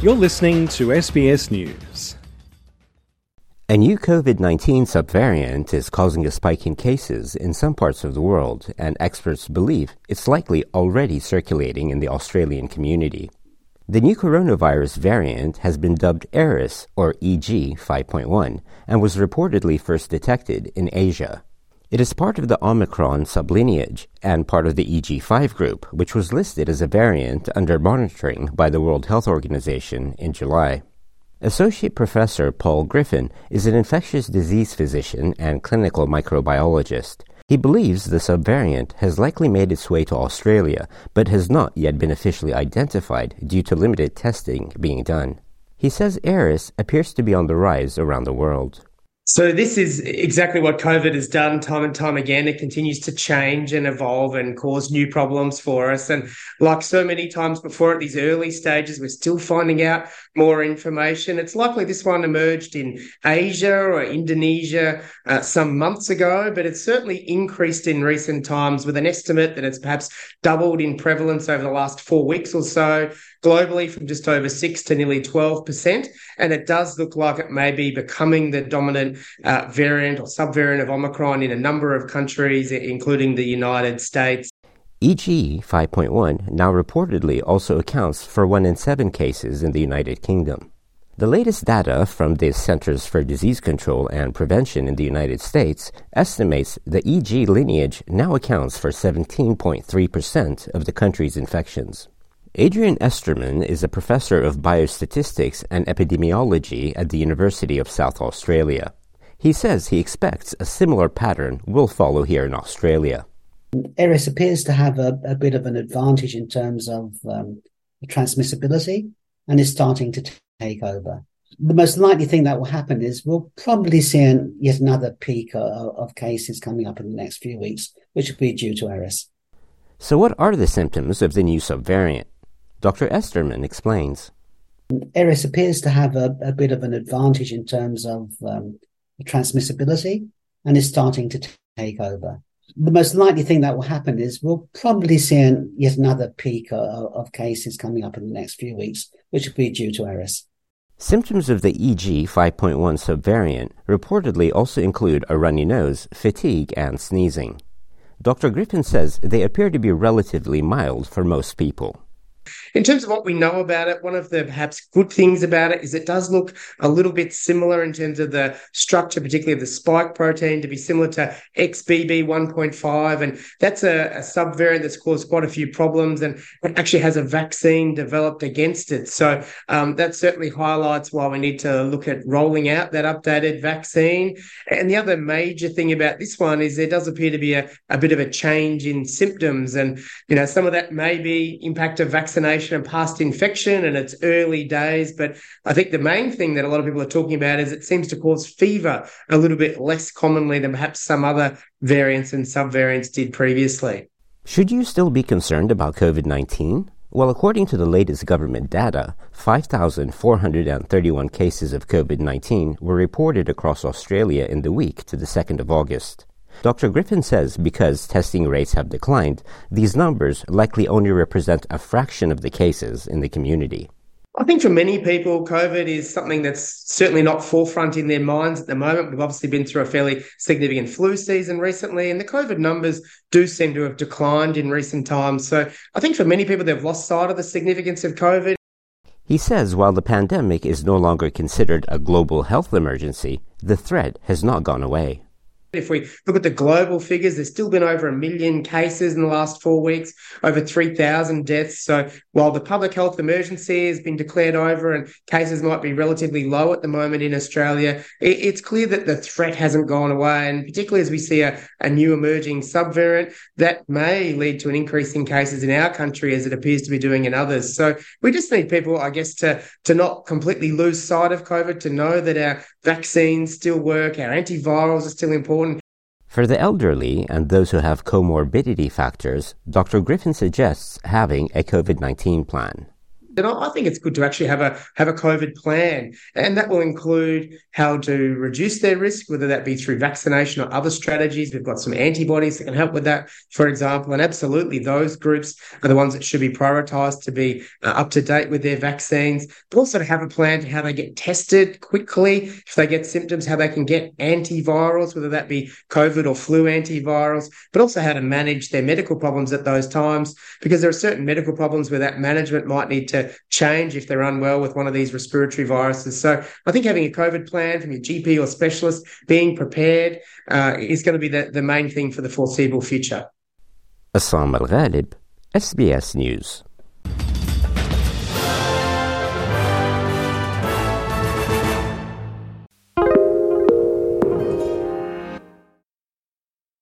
You're listening to SBS News. A new COVID 19 subvariant is causing a spike in cases in some parts of the world, and experts believe it's likely already circulating in the Australian community. The new coronavirus variant has been dubbed Eris, or EG 5.1, and was reportedly first detected in Asia. It is part of the Omicron sublineage and part of the EG5 group, which was listed as a variant under monitoring by the World Health Organization in July. Associate Professor Paul Griffin is an infectious disease physician and clinical microbiologist. He believes the subvariant has likely made its way to Australia, but has not yet been officially identified due to limited testing being done. He says Eris appears to be on the rise around the world. So this is exactly what COVID has done time and time again. It continues to change and evolve and cause new problems for us. And like so many times before at these early stages, we're still finding out more information. It's likely this one emerged in Asia or Indonesia uh, some months ago, but it's certainly increased in recent times with an estimate that it's perhaps doubled in prevalence over the last four weeks or so globally from just over 6 to nearly 12%. And it does look like it may be becoming the dominant uh, variant or subvariant of Omicron in a number of countries, including the United States. EG 5.1 now reportedly also accounts for 1 in 7 cases in the United Kingdom. The latest data from the Centers for Disease Control and Prevention in the United States estimates the EG lineage now accounts for 17.3% of the country's infections. Adrian Esterman is a professor of biostatistics and epidemiology at the University of South Australia. He says he expects a similar pattern will follow here in Australia. Eris appears to have a, a bit of an advantage in terms of um, transmissibility and is starting to take over. The most likely thing that will happen is we'll probably see an, yet another peak of, of cases coming up in the next few weeks, which will be due to Eris. So, what are the symptoms of the new subvariant? Dr. Esterman explains. Eris appears to have a, a, bit of an advantage in terms of um, transmissibility and is starting to t- take over. The most likely thing that will happen is we'll probably see an, yet another peak of, of cases coming up in the next few weeks, which will be due to Eris. Symptoms of the EG 5.1 subvariant reportedly also include a runny nose, fatigue, and sneezing. Dr. Griffin says they appear to be relatively mild for most people. In terms of what we know about it, one of the perhaps good things about it is it does look a little bit similar in terms of the structure, particularly of the spike protein, to be similar to XBB 1.5. And that's a, a subvariant that's caused quite a few problems and actually has a vaccine developed against it. So um, that certainly highlights why we need to look at rolling out that updated vaccine. And the other major thing about this one is there does appear to be a, a bit of a change in symptoms. And, you know, some of that may be impact of vaccination and past infection and it's early days. But I think the main thing that a lot of people are talking about is it seems to cause fever a little bit less commonly than perhaps some other variants and subvariants did previously. Should you still be concerned about COVID 19? Well, according to the latest government data, 5,431 cases of COVID 19 were reported across Australia in the week to the 2nd of August. Dr. Griffin says because testing rates have declined, these numbers likely only represent a fraction of the cases in the community. I think for many people, COVID is something that's certainly not forefront in their minds at the moment. We've obviously been through a fairly significant flu season recently, and the COVID numbers do seem to have declined in recent times. So I think for many people, they've lost sight of the significance of COVID. He says while the pandemic is no longer considered a global health emergency, the threat has not gone away. If we look at the global figures, there's still been over a million cases in the last four weeks, over 3,000 deaths. So while the public health emergency has been declared over and cases might be relatively low at the moment in Australia, it's clear that the threat hasn't gone away. And particularly as we see a, a new emerging subvariant, that may lead to an increase in cases in our country as it appears to be doing in others. So we just need people, I guess, to, to not completely lose sight of COVID, to know that our vaccines still work, our antivirals are still important for the elderly and those who have comorbidity factors, Dr. Griffin suggests having a COVID 19 plan. And I think it's good to actually have a have a COVID plan, and that will include how to reduce their risk, whether that be through vaccination or other strategies. We've got some antibodies that can help with that, for example. And absolutely, those groups are the ones that should be prioritised to be uh, up to date with their vaccines, but also to have a plan to how they get tested quickly if they get symptoms, how they can get antivirals, whether that be COVID or flu antivirals, but also how to manage their medical problems at those times, because there are certain medical problems where that management might need change if they're unwell with one of these respiratory viruses. So I think having a COVID plan from your GP or specialist, being prepared, uh, is going to be the, the main thing for the foreseeable future. Essam Al Ghalib, SBS News.